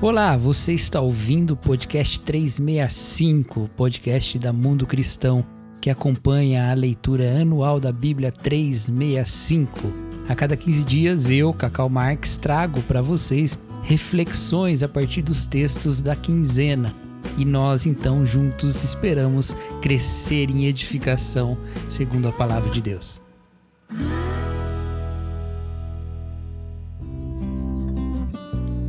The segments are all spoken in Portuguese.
Olá, você está ouvindo o podcast 365, podcast da Mundo Cristão, que acompanha a leitura anual da Bíblia 365. A cada 15 dias, eu, Cacau Marques, trago para vocês reflexões a partir dos textos da quinzena. E nós, então, juntos esperamos crescer em edificação, segundo a palavra de Deus.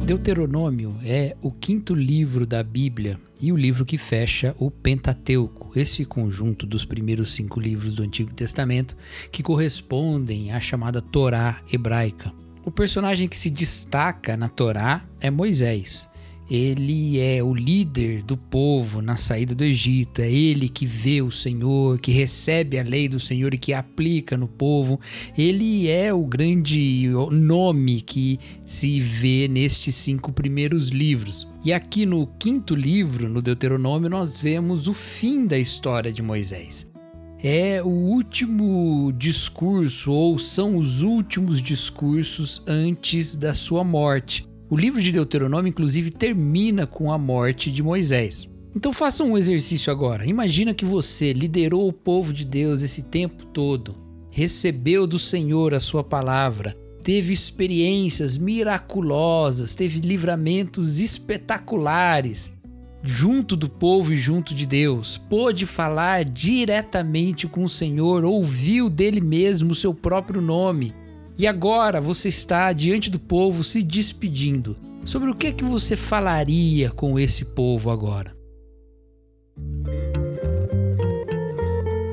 Deuteronômio é o quinto livro da Bíblia e o livro que fecha o Pentateuco, esse conjunto dos primeiros cinco livros do Antigo Testamento que correspondem à chamada Torá hebraica. O personagem que se destaca na Torá é Moisés ele é o líder do povo na saída do Egito, é ele que vê o Senhor, que recebe a lei do Senhor e que aplica no povo. Ele é o grande nome que se vê nestes cinco primeiros livros. E aqui no quinto livro, no Deuteronômio, nós vemos o fim da história de Moisés é o último discurso, ou são os últimos discursos antes da sua morte. O livro de Deuteronômio, inclusive, termina com a morte de Moisés. Então faça um exercício agora. Imagina que você liderou o povo de Deus esse tempo todo, recebeu do Senhor a sua palavra, teve experiências miraculosas, teve livramentos espetaculares junto do povo e junto de Deus, pôde falar diretamente com o Senhor, ouviu dele mesmo o seu próprio nome, e agora você está diante do povo se despedindo. Sobre o que é que você falaria com esse povo agora?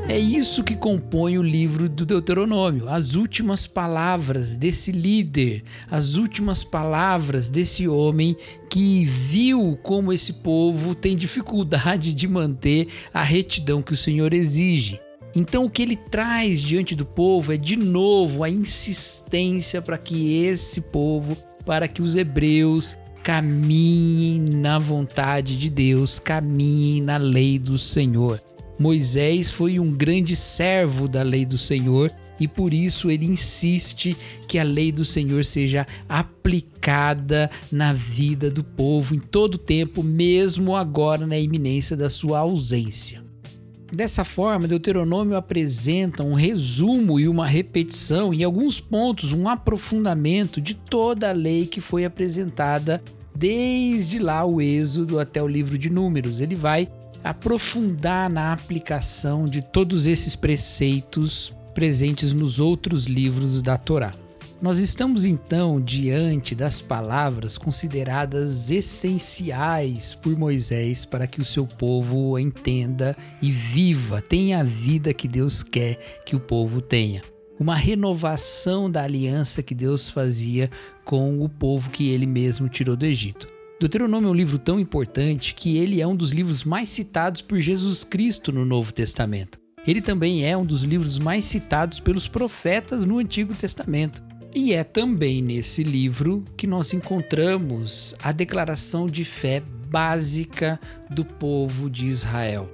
É isso que compõe o livro do Deuteronômio, as últimas palavras desse líder, as últimas palavras desse homem que viu como esse povo tem dificuldade de manter a retidão que o Senhor exige. Então, o que ele traz diante do povo é de novo a insistência para que esse povo, para que os hebreus caminhem na vontade de Deus, caminhem na lei do Senhor. Moisés foi um grande servo da lei do Senhor e por isso ele insiste que a lei do Senhor seja aplicada na vida do povo em todo o tempo, mesmo agora na iminência da sua ausência. Dessa forma, Deuteronômio apresenta um resumo e uma repetição, em alguns pontos, um aprofundamento de toda a lei que foi apresentada desde lá o Êxodo até o livro de Números. Ele vai aprofundar na aplicação de todos esses preceitos presentes nos outros livros da Torá. Nós estamos então diante das palavras consideradas essenciais por Moisés para que o seu povo entenda e viva, tenha a vida que Deus quer que o povo tenha. Uma renovação da aliança que Deus fazia com o povo que ele mesmo tirou do Egito. Deuteronômio é um livro tão importante que ele é um dos livros mais citados por Jesus Cristo no Novo Testamento. Ele também é um dos livros mais citados pelos profetas no Antigo Testamento. E é também nesse livro que nós encontramos a declaração de fé básica do povo de Israel.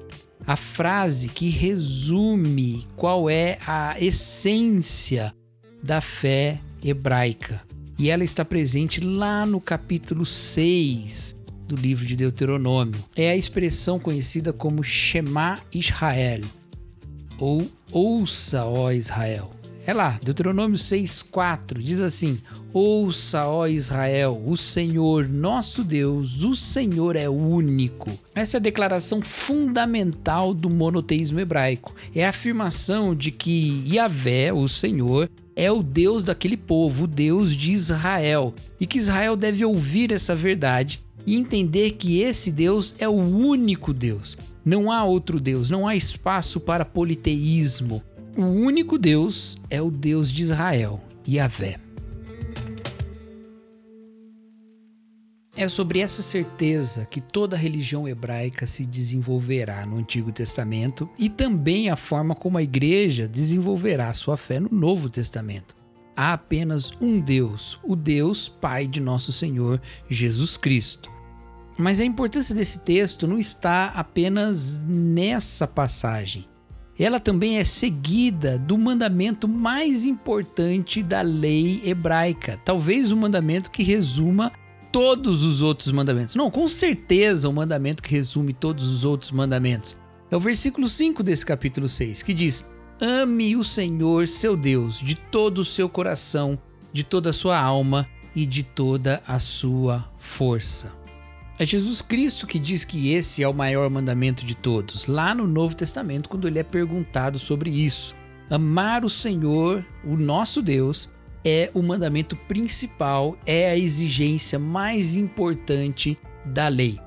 A frase que resume qual é a essência da fé hebraica. E ela está presente lá no capítulo 6 do livro de Deuteronômio. É a expressão conhecida como Shema Israel, ou Ouça, ó Israel. É lá, Deuteronômio 6,4 diz assim: Ouça, ó Israel, o Senhor, nosso Deus, o Senhor é único. Essa é a declaração fundamental do monoteísmo hebraico. É a afirmação de que Yahvé, o Senhor, é o Deus daquele povo, o Deus de Israel, e que Israel deve ouvir essa verdade e entender que esse Deus é o único Deus. Não há outro Deus, não há espaço para politeísmo o único Deus é o Deus de Israel, Yahvé. É sobre essa certeza que toda a religião hebraica se desenvolverá no Antigo Testamento e também a forma como a igreja desenvolverá sua fé no Novo Testamento. Há apenas um Deus, o Deus Pai de nosso Senhor Jesus Cristo. Mas a importância desse texto não está apenas nessa passagem ela também é seguida do mandamento mais importante da lei hebraica, talvez o mandamento que resuma todos os outros mandamentos. Não, com certeza o mandamento que resume todos os outros mandamentos. É o versículo 5 desse capítulo 6, que diz: Ame o Senhor seu Deus de todo o seu coração, de toda a sua alma e de toda a sua força. É Jesus Cristo que diz que esse é o maior mandamento de todos, lá no Novo Testamento, quando ele é perguntado sobre isso. Amar o Senhor, o nosso Deus, é o mandamento principal, é a exigência mais importante da lei.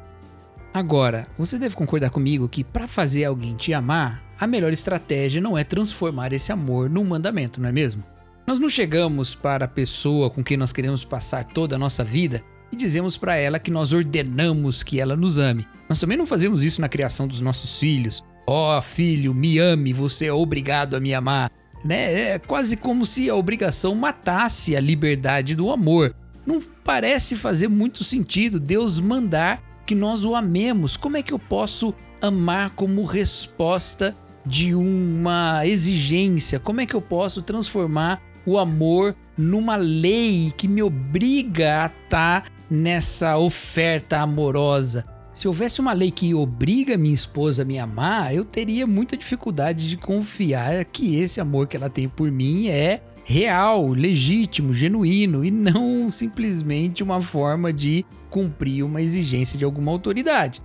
Agora, você deve concordar comigo que para fazer alguém te amar, a melhor estratégia não é transformar esse amor num mandamento, não é mesmo? Nós não chegamos para a pessoa com quem nós queremos passar toda a nossa vida e dizemos para ela que nós ordenamos que ela nos ame. Nós também não fazemos isso na criação dos nossos filhos. Ó oh, filho, me ame, você é obrigado a me amar. Né? É quase como se a obrigação matasse a liberdade do amor. Não parece fazer muito sentido Deus mandar que nós o amemos. Como é que eu posso amar como resposta de uma exigência? Como é que eu posso transformar o amor numa lei que me obriga a estar tá nessa oferta amorosa. Se houvesse uma lei que obriga minha esposa a me amar, eu teria muita dificuldade de confiar que esse amor que ela tem por mim é real, legítimo, genuíno e não simplesmente uma forma de cumprir uma exigência de alguma autoridade.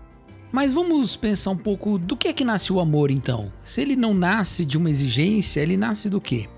Mas vamos pensar um pouco do que é que nasce o amor então? Se ele não nasce de uma exigência, ele nasce do quê?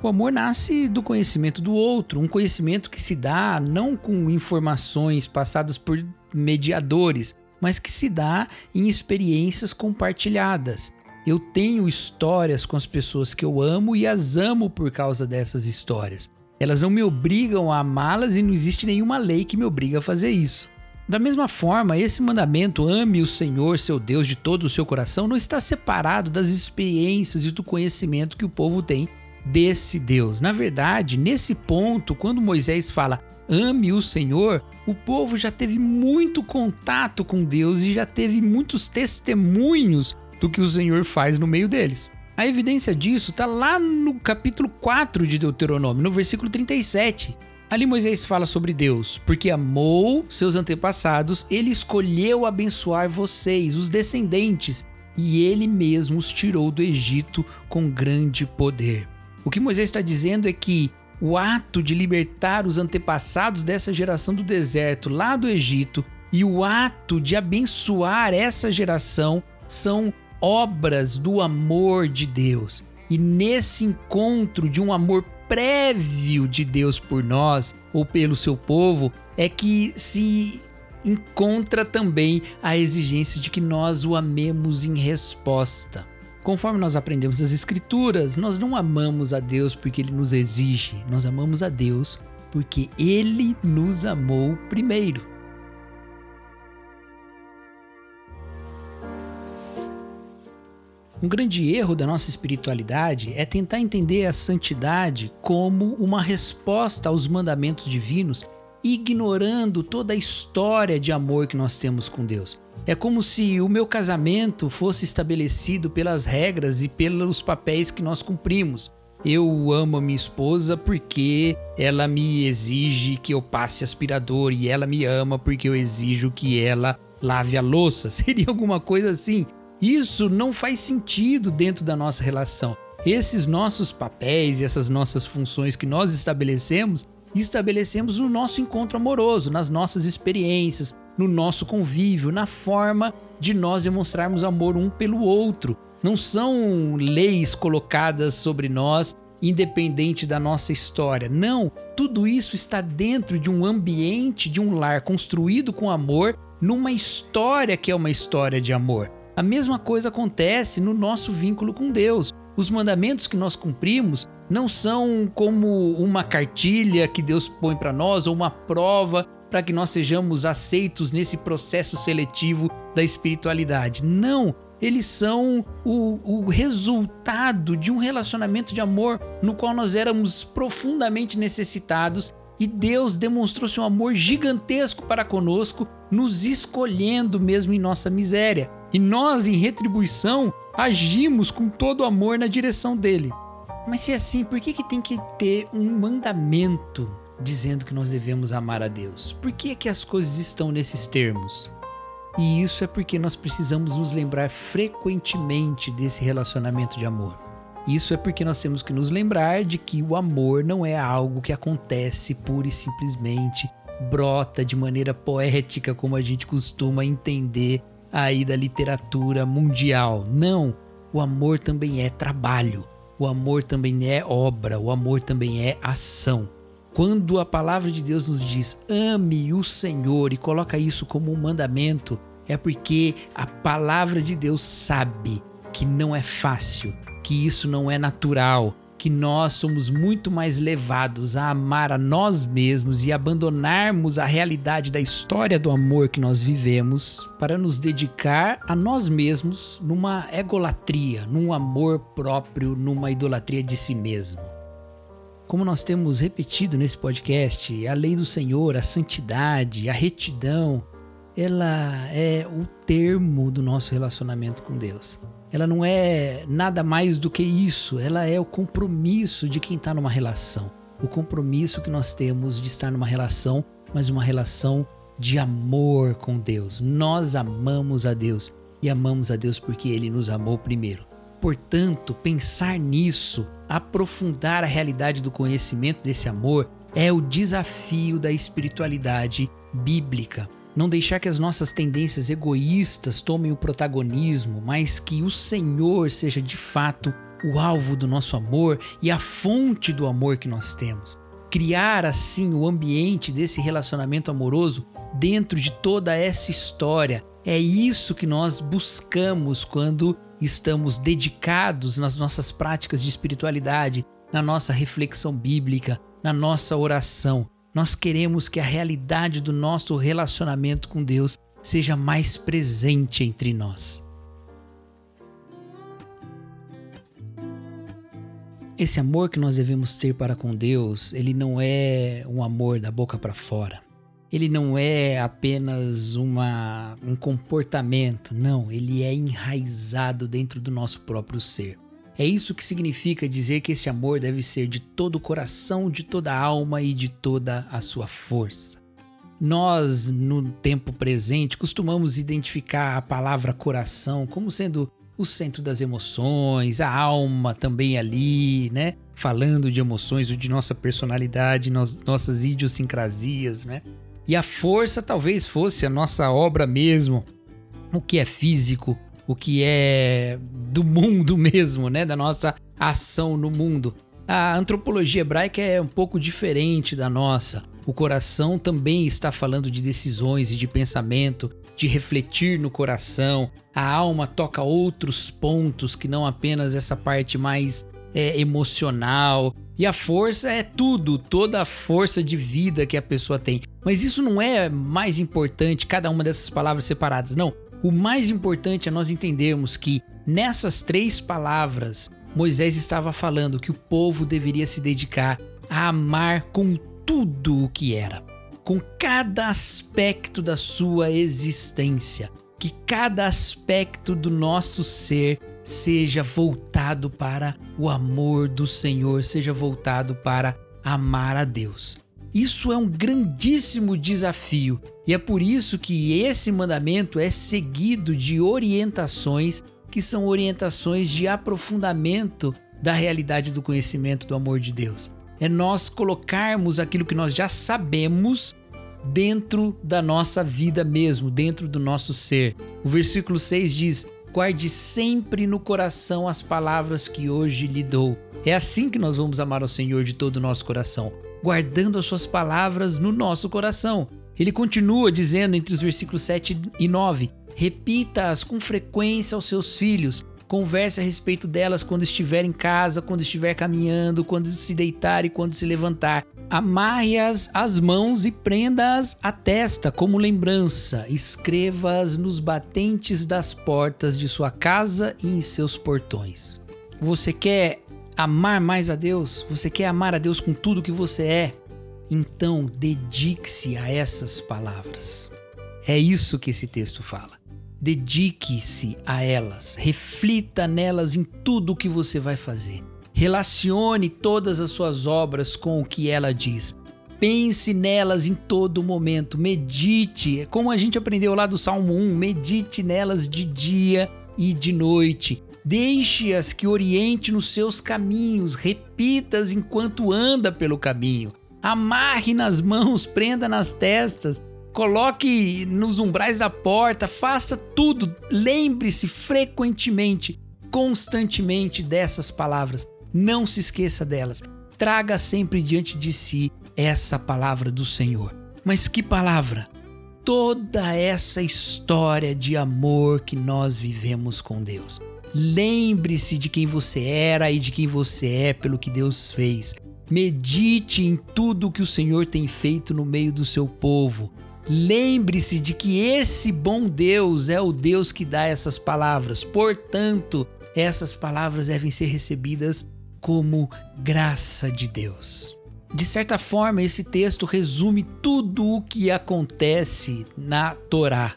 O amor nasce do conhecimento do outro, um conhecimento que se dá não com informações passadas por mediadores, mas que se dá em experiências compartilhadas. Eu tenho histórias com as pessoas que eu amo e as amo por causa dessas histórias. Elas não me obrigam a amá-las e não existe nenhuma lei que me obriga a fazer isso. Da mesma forma, esse mandamento, ame o Senhor, seu Deus, de todo o seu coração, não está separado das experiências e do conhecimento que o povo tem desse Deus. Na verdade, nesse ponto, quando Moisés fala ame o Senhor, o povo já teve muito contato com Deus e já teve muitos testemunhos do que o Senhor faz no meio deles. A evidência disso está lá no capítulo 4 de Deuteronômio, no versículo 37. Ali Moisés fala sobre Deus, porque amou seus antepassados, ele escolheu abençoar vocês, os descendentes, e ele mesmo os tirou do Egito com grande poder. O que Moisés está dizendo é que o ato de libertar os antepassados dessa geração do deserto lá do Egito e o ato de abençoar essa geração são obras do amor de Deus. E nesse encontro de um amor prévio de Deus por nós ou pelo seu povo é que se encontra também a exigência de que nós o amemos em resposta. Conforme nós aprendemos as Escrituras, nós não amamos a Deus porque Ele nos exige, nós amamos a Deus porque Ele nos amou primeiro. Um grande erro da nossa espiritualidade é tentar entender a santidade como uma resposta aos mandamentos divinos, ignorando toda a história de amor que nós temos com Deus. É como se o meu casamento fosse estabelecido pelas regras e pelos papéis que nós cumprimos. Eu amo a minha esposa porque ela me exige que eu passe aspirador e ela me ama porque eu exijo que ela lave a louça. Seria alguma coisa assim. Isso não faz sentido dentro da nossa relação. Esses nossos papéis e essas nossas funções que nós estabelecemos, estabelecemos no nosso encontro amoroso, nas nossas experiências, no nosso convívio, na forma de nós demonstrarmos amor um pelo outro. Não são leis colocadas sobre nós independente da nossa história. Não, tudo isso está dentro de um ambiente, de um lar construído com amor, numa história que é uma história de amor. A mesma coisa acontece no nosso vínculo com Deus. Os mandamentos que nós cumprimos não são como uma cartilha que Deus põe para nós ou uma prova para que nós sejamos aceitos nesse processo seletivo da espiritualidade. Não, eles são o, o, resultado de um relacionamento de amor no qual nós éramos profundamente necessitados e Deus demonstrou seu amor gigantesco para conosco, nos escolhendo mesmo em nossa miséria. E nós, em retribuição, agimos com todo amor na direção dele. Mas se é assim, por que, que tem que ter um mandamento dizendo que nós devemos amar a Deus. Por que que as coisas estão nesses termos? E isso é porque nós precisamos nos lembrar frequentemente desse relacionamento de amor. Isso é porque nós temos que nos lembrar de que o amor não é algo que acontece pura e simplesmente, brota de maneira poética, como a gente costuma entender aí da literatura mundial. Não, o amor também é trabalho, o amor também é obra, o amor também é ação. Quando a palavra de Deus nos diz ame o Senhor e coloca isso como um mandamento, é porque a palavra de Deus sabe que não é fácil, que isso não é natural, que nós somos muito mais levados a amar a nós mesmos e abandonarmos a realidade da história do amor que nós vivemos para nos dedicar a nós mesmos numa egolatria, num amor próprio, numa idolatria de si mesmo. Como nós temos repetido nesse podcast, a lei do Senhor, a santidade, a retidão, ela é o termo do nosso relacionamento com Deus. Ela não é nada mais do que isso, ela é o compromisso de quem está numa relação. O compromisso que nós temos de estar numa relação, mas uma relação de amor com Deus. Nós amamos a Deus e amamos a Deus porque Ele nos amou primeiro. Portanto, pensar nisso, aprofundar a realidade do conhecimento desse amor, é o desafio da espiritualidade bíblica não deixar que as nossas tendências egoístas tomem o protagonismo, mas que o Senhor seja de fato o alvo do nosso amor e a fonte do amor que nós temos. Criar assim o ambiente desse relacionamento amoroso dentro de toda essa história. É isso que nós buscamos quando estamos dedicados nas nossas práticas de espiritualidade, na nossa reflexão bíblica, na nossa oração. Nós queremos que a realidade do nosso relacionamento com Deus seja mais presente entre nós. Esse amor que nós devemos ter para com Deus, ele não é um amor da boca para fora. Ele não é apenas uma, um comportamento, não, ele é enraizado dentro do nosso próprio ser. É isso que significa dizer que esse amor deve ser de todo o coração, de toda a alma e de toda a sua força. Nós, no tempo presente, costumamos identificar a palavra coração como sendo o centro das emoções, a alma também ali, né? Falando de emoções de nossa personalidade, nossas idiosincrasias, né? E a força talvez fosse a nossa obra mesmo, o que é físico, o que é do mundo mesmo, né? Da nossa ação no mundo. A antropologia hebraica é um pouco diferente da nossa. O coração também está falando de decisões e de pensamento, de refletir no coração. A alma toca outros pontos que não apenas essa parte mais é, emocional. E a força é tudo, toda a força de vida que a pessoa tem. Mas isso não é mais importante, cada uma dessas palavras separadas, não. O mais importante é nós entendermos que nessas três palavras, Moisés estava falando que o povo deveria se dedicar a amar com tudo o que era, com cada aspecto da sua existência, que cada aspecto do nosso ser seja voltado para o amor do Senhor, seja voltado para amar a Deus. Isso é um grandíssimo desafio e é por isso que esse mandamento é seguido de orientações que são orientações de aprofundamento da realidade do conhecimento do amor de Deus. É nós colocarmos aquilo que nós já sabemos dentro da nossa vida mesmo, dentro do nosso ser. O versículo 6 diz: Guarde sempre no coração as palavras que hoje lhe dou. É assim que nós vamos amar ao Senhor de todo o nosso coração guardando as suas palavras no nosso coração. Ele continua dizendo entre os versículos 7 e 9: Repita-as com frequência aos seus filhos, converse a respeito delas quando estiver em casa, quando estiver caminhando, quando se deitar e quando se levantar. Amarre-as às mãos e prenda-as à testa como lembrança. Escreva-as nos batentes das portas de sua casa e em seus portões. Você quer amar mais a Deus? Você quer amar a Deus com tudo que você é? Então dedique-se a essas palavras. É isso que esse texto fala. Dedique-se a elas, reflita nelas em tudo o que você vai fazer. Relacione todas as suas obras com o que ela diz. pense nelas em todo momento, medite, como a gente aprendeu lá do Salmo 1, medite nelas de dia e de noite. Deixe-as que oriente nos seus caminhos, repita-as enquanto anda pelo caminho. Amarre nas mãos, prenda nas testas, coloque nos umbrais da porta, faça tudo. Lembre-se frequentemente, constantemente dessas palavras. Não se esqueça delas. Traga sempre diante de si essa palavra do Senhor. Mas que palavra? Toda essa história de amor que nós vivemos com Deus. Lembre-se de quem você era e de quem você é pelo que Deus fez. Medite em tudo que o Senhor tem feito no meio do seu povo. Lembre-se de que esse bom Deus é o Deus que dá essas palavras. Portanto, essas palavras devem ser recebidas como graça de Deus. De certa forma, esse texto resume tudo o que acontece na Torá.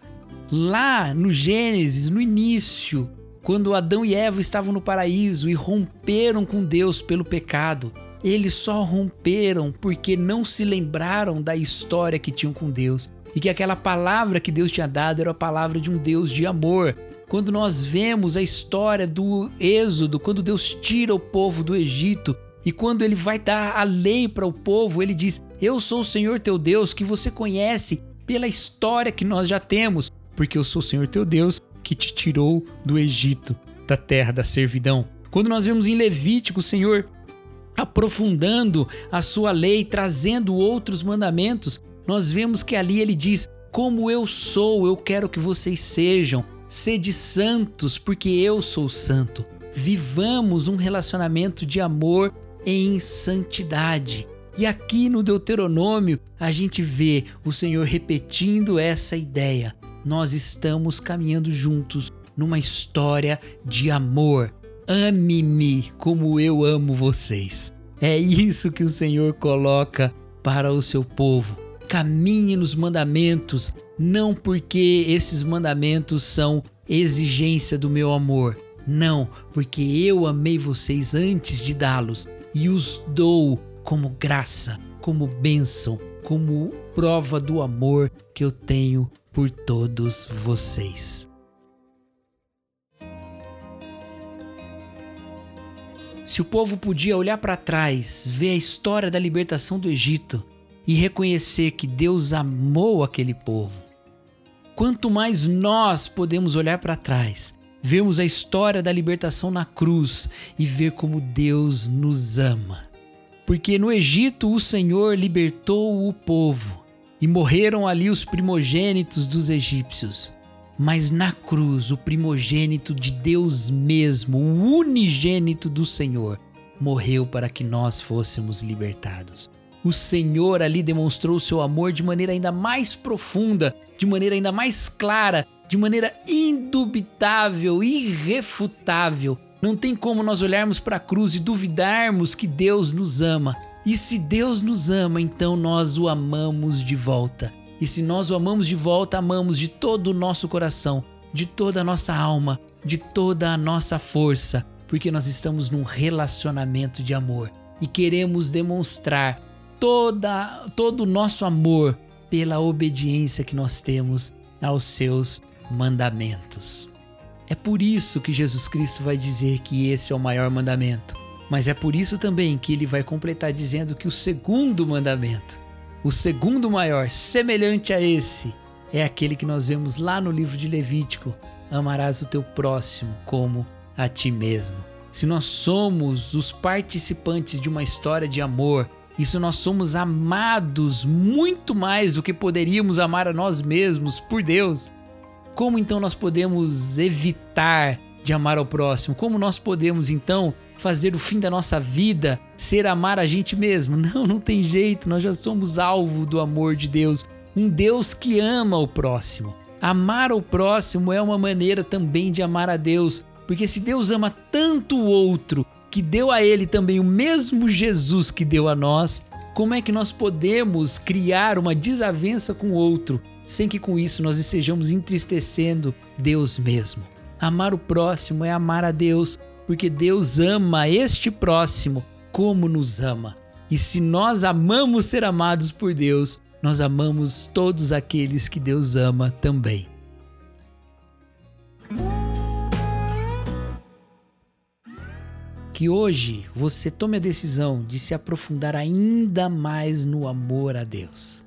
Lá no Gênesis, no início, quando Adão e Eva estavam no paraíso e romperam com Deus pelo pecado, eles só romperam porque não se lembraram da história que tinham com Deus e que aquela palavra que Deus tinha dado era a palavra de um Deus de amor. Quando nós vemos a história do Êxodo, quando Deus tira o povo do Egito e quando ele vai dar a lei para o povo, ele diz: Eu sou o Senhor teu Deus, que você conhece pela história que nós já temos, porque eu sou o Senhor teu Deus que te tirou do Egito, da terra da servidão. Quando nós vemos em Levítico o Senhor aprofundando a sua lei, trazendo outros mandamentos, nós vemos que ali ele diz: Como eu sou, eu quero que vocês sejam. Sede santos, porque eu sou santo. Vivamos um relacionamento de amor em santidade. E aqui no Deuteronômio a gente vê o Senhor repetindo essa ideia. Nós estamos caminhando juntos numa história de amor. Ame-me como eu amo vocês. É isso que o Senhor coloca para o seu povo. Caminhe nos mandamentos, não porque esses mandamentos são exigência do meu amor. Não, porque eu amei vocês antes de dá-los e os dou como graça, como bênção, como prova do amor que eu tenho por todos vocês. Se o povo podia olhar para trás, ver a história da libertação do Egito e reconhecer que Deus amou aquele povo, quanto mais nós podemos olhar para trás vermos a história da libertação na cruz e ver como Deus nos ama. Porque no Egito o Senhor libertou o povo e morreram ali os primogênitos dos egípcios. Mas na cruz, o primogênito de Deus mesmo, o unigênito do Senhor, morreu para que nós fôssemos libertados. O Senhor ali demonstrou o seu amor de maneira ainda mais profunda, de maneira ainda mais clara, de maneira indubitável, irrefutável. Não tem como nós olharmos para a cruz e duvidarmos que Deus nos ama. E se Deus nos ama, então nós o amamos de volta. E se nós o amamos de volta, amamos de todo o nosso coração, de toda a nossa alma, de toda a nossa força, porque nós estamos num relacionamento de amor e queremos demonstrar toda, todo o nosso amor pela obediência que nós temos aos seus mandamentos. É por isso que Jesus Cristo vai dizer que esse é o maior mandamento. Mas é por isso também que ele vai completar dizendo que o segundo mandamento, o segundo maior, semelhante a esse, é aquele que nós vemos lá no livro de Levítico: amarás o teu próximo como a ti mesmo. Se nós somos os participantes de uma história de amor, isso nós somos amados muito mais do que poderíamos amar a nós mesmos por Deus. Como então nós podemos evitar de amar ao próximo? Como nós podemos então fazer o fim da nossa vida ser amar a gente mesmo? Não, não tem jeito, nós já somos alvo do amor de Deus, um Deus que ama o próximo. Amar o próximo é uma maneira também de amar a Deus, porque se Deus ama tanto o outro, que deu a ele também o mesmo Jesus que deu a nós, como é que nós podemos criar uma desavença com o outro sem que com isso nós estejamos entristecendo Deus mesmo. Amar o próximo é amar a Deus, porque Deus ama este próximo como nos ama. E se nós amamos ser amados por Deus, nós amamos todos aqueles que Deus ama também. Que hoje você tome a decisão de se aprofundar ainda mais no amor a Deus.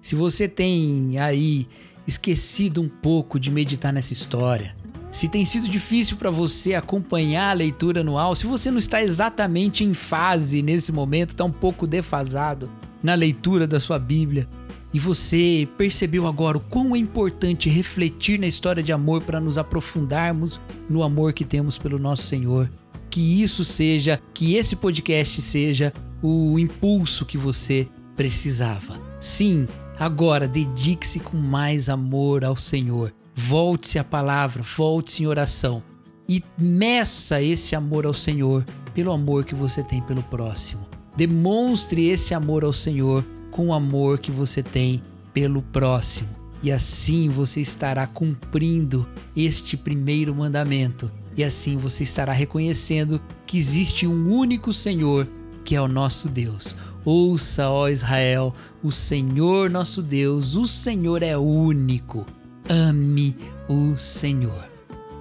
Se você tem aí esquecido um pouco de meditar nessa história, se tem sido difícil para você acompanhar a leitura anual, se você não está exatamente em fase nesse momento, está um pouco defasado na leitura da sua Bíblia, e você percebeu agora o quão é importante refletir na história de amor para nos aprofundarmos no amor que temos pelo nosso Senhor. Que isso seja, que esse podcast seja o impulso que você precisava. Sim, agora dedique-se com mais amor ao Senhor. Volte-se à palavra, volte-se em oração e meça esse amor ao Senhor pelo amor que você tem pelo próximo. Demonstre esse amor ao Senhor com o amor que você tem pelo próximo. E assim você estará cumprindo este primeiro mandamento. E assim você estará reconhecendo que existe um único Senhor, que é o nosso Deus. Ouça, ó Israel, o Senhor nosso Deus, o Senhor é único ame o Senhor.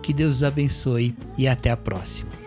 Que Deus os abençoe e até a próxima.